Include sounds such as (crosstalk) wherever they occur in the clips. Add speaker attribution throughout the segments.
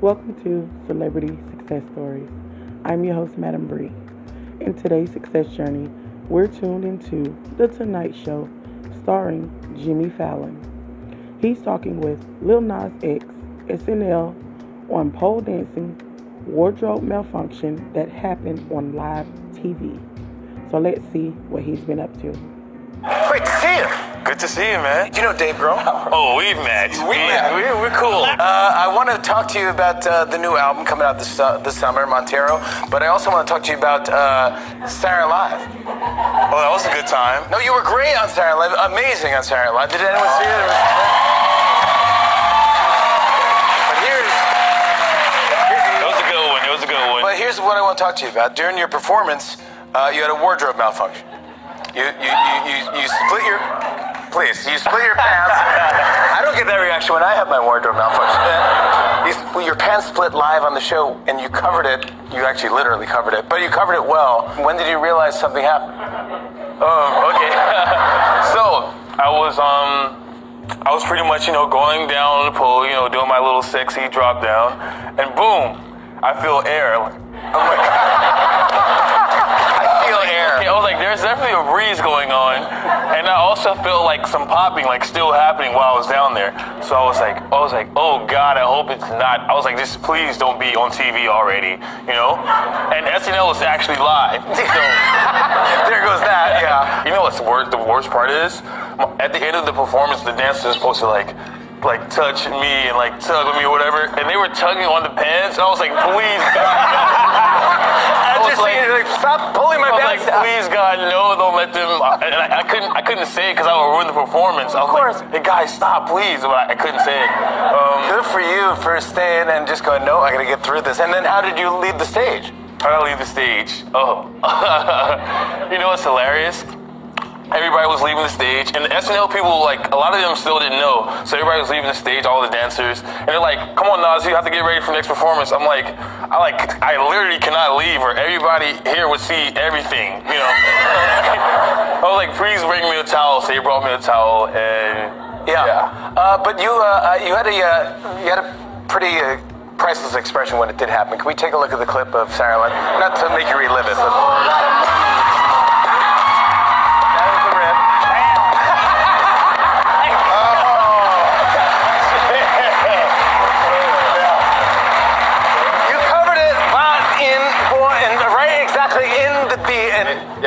Speaker 1: Welcome to Celebrity Success Stories. I'm your host, Madam Bree. In today's success journey, we're tuned into The Tonight Show starring Jimmy Fallon. He's talking with Lil Nas X, SNL, on pole dancing, wardrobe malfunction that happened on live TV. So let's see what he's been up to.
Speaker 2: Good to see you, man.
Speaker 3: You know Dave Grohl? (laughs)
Speaker 2: Oh, we've met.
Speaker 3: We met.
Speaker 2: We, we're cool.
Speaker 3: Uh, I want to talk to you about uh, the new album coming out this, uh, this summer, Montero. But I also want to talk to you about uh, Saturday Live.
Speaker 2: Oh, that was a good time.
Speaker 3: No, you were great on Saturday Live. Amazing on Saturday Live. Did anyone see it? It was- But here's,
Speaker 2: It was a good one. It was a good one.
Speaker 3: but here's what I want to talk to you about. During your performance, uh, you had a wardrobe malfunction. You, you, you, you, you split your. Please, you split your pants. (laughs) I don't get that reaction when I have my wardrobe malfunction. You, sp- your pants split live on the show, and you covered it. You actually literally covered it, but you covered it well. When did you realize something happened?
Speaker 2: Oh, okay. (laughs) so I was um I was pretty much, you know, going down on the pole, you know, doing my little sexy drop down, and boom, I feel air. Like, (laughs)
Speaker 3: Oh my God. I feel air.
Speaker 2: Okay, I was like, there's definitely a breeze going on, and I also felt like some popping, like still happening while I was down there. So I was like, I was like, oh God, I hope it's not. I was like, just please don't be on TV already, you know. And SNL was actually live, so (laughs)
Speaker 3: there goes that. Yeah.
Speaker 2: you know what's the worst? The worst part is, at the end of the performance, the dancers are supposed to like. Like touch me and like tug me or whatever, and they were tugging on the pants. I was like, please, (laughs) like-
Speaker 3: like, stop pulling my
Speaker 2: I like, please, God, no, don't let them. And I, I couldn't, I couldn't say it because I would ruin the performance. I was
Speaker 3: course.
Speaker 2: like, hey, guys, stop, please. But I, I couldn't say it. Um,
Speaker 3: Good for you for staying and just going, no, I gotta get through this. And then how did you leave the stage?
Speaker 2: how did I leave the stage? Oh, (laughs) you know what's hilarious? Everybody was leaving the stage, and the SNL people, like, a lot of them still didn't know. So everybody was leaving the stage, all the dancers, and they're like, "Come on, Nas, you have to get ready for next performance." I'm like, I like, I literally cannot leave, or everybody here would see everything, you know. (laughs) I was like, "Please bring me a towel." So they brought me a towel, and
Speaker 3: Yeah. Uh, but you, uh, uh, you had a, uh, you had a pretty uh, priceless expression when it did happen. Can we take a look at the clip of Sarah? Not to make you relive it, but.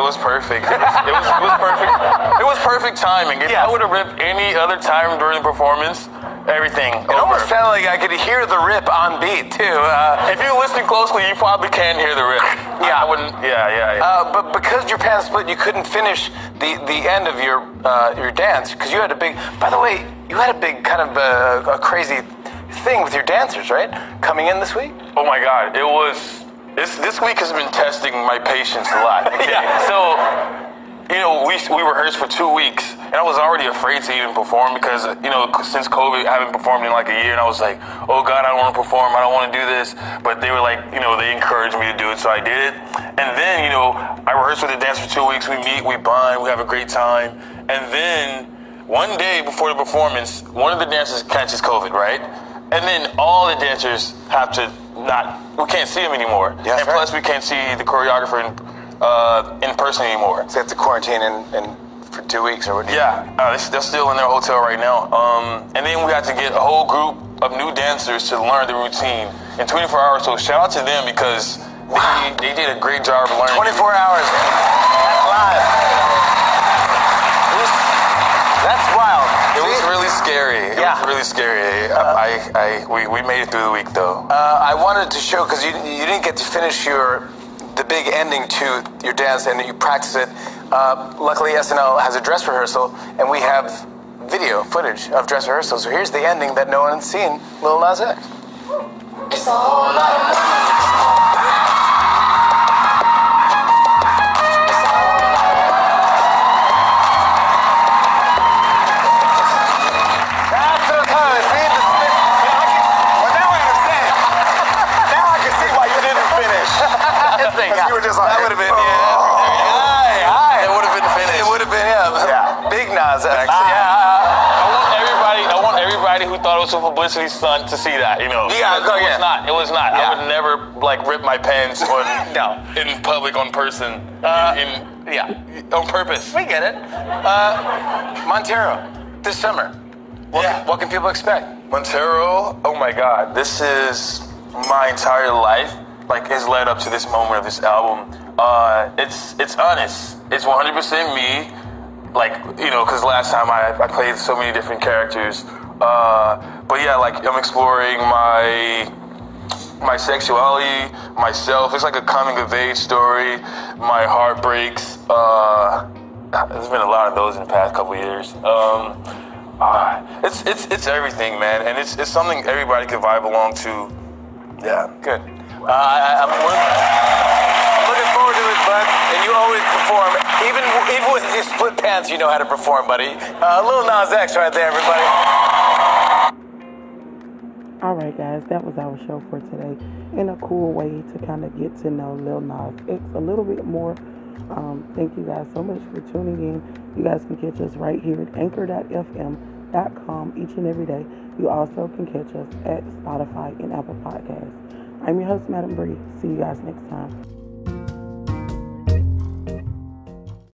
Speaker 3: It
Speaker 2: was perfect. It was, it was, it was perfect. It was perfect timing. If
Speaker 3: Yes.
Speaker 2: I would have ripped any other time during the performance, everything.
Speaker 3: it almost sounded like I could hear the rip on beat too. Uh,
Speaker 2: If you listen closely, you probably can hear the rip.
Speaker 3: Yeah.
Speaker 2: I wouldn't. Yeah, yeah. yeah.
Speaker 3: Uh, but because your pants split, you couldn't finish the, the end of your uh, your dance because you had a big. By the way, you had a big kind of uh, a crazy thing with your dancers, right? Coming in this week.
Speaker 2: oh my God, it was. This this week has been testing my patience a lot. Okay? (laughs)
Speaker 3: Yeah. (laughs)
Speaker 2: So, you know, we we rehearsed for two weeks, and I was already afraid to even perform because you know since COVID, I haven't performed in like a year, and I was like, oh God, I don't want to perform. I don't want to do this. But they were like, you know, they encouraged me to do it, so I did it. And then you know, I rehearsed with the dance for two weeks. We meet, we bond, we have a great time, and then one day before the performance, one of the dancers catches COVID, right? And then all the dancers have to not, we can't see them anymore.
Speaker 3: Yes,
Speaker 2: and plus, we can't see the choreographer and uh, in person anymore.
Speaker 3: So they have to quarantine in, in for two weeks or what?
Speaker 2: Yeah, uh, they- they're still in their hotel right now. Um, and then we had to get a whole group of new dancers to learn the routine in 24 hours. So shout out to them because they, they did a great job of learning.
Speaker 3: 24 hours. That's live.
Speaker 2: Scary. It
Speaker 3: Yeah.
Speaker 2: was really scary. I, I, we, we made it through the week though.
Speaker 3: Uh, I wanted to show because you, you didn't get to finish your the big ending to your dance and you practice it. Uh, luckily, SNL has a dress rehearsal and we have video footage of dress rehearsal. So here's the ending that no one one's seen. Lil Nas X. Because you were just like,
Speaker 2: That would've been- yeah.
Speaker 3: Hi, hi.
Speaker 2: It would've been the finish.
Speaker 3: It would have been him.
Speaker 2: Yeah.
Speaker 3: Big Nas X.
Speaker 2: I
Speaker 3: Yeah.
Speaker 2: I want everybody. I want everybody who thought it was a publicity stunt to see that. You know.
Speaker 3: Yeah,
Speaker 2: Because
Speaker 3: go,
Speaker 2: it
Speaker 3: yeah.
Speaker 2: was not. It was not.
Speaker 3: Yeah.
Speaker 2: I would never like rip my pants on (laughs)
Speaker 3: No.
Speaker 2: in public on person.
Speaker 3: Uh,
Speaker 2: in, in
Speaker 3: yeah.
Speaker 2: on purpose.
Speaker 3: We get it. Uh, Montero, this summer. What,
Speaker 2: Yeah.
Speaker 3: can, what can people expect?
Speaker 2: Montero, oh my god, this is my entire life. Like has led up to this moment of this album. Uh, it's it's honest. It's 100% me. Like you know, because last time I, I played so many different characters. Uh, but yeah, like I'm exploring my my sexuality, myself. It's like a coming of age story. My heartbreaks. Uh, there's been a lot of those in the past couple years. Um, uh, it's it's it's everything, man, and it's it's something everybody can vibe along to. Yeah,
Speaker 3: Good. Uh, I, I'm looking forward to it, bud. And you always perform. Even even with your split pants, you know how to perform, buddy. Uh, little Nas X right there, everybody.
Speaker 1: All right, guys, that was our show for today. In a cool way to kind of get to know Lil Nas X a little bit more. Um, thank you guys so much for tuning in. You guys can catch us right here at anchor.fm.com each and every day. You also can catch us at Spotify and Apple Podcasts. I'm your host, Madam Bree. See you guys next time.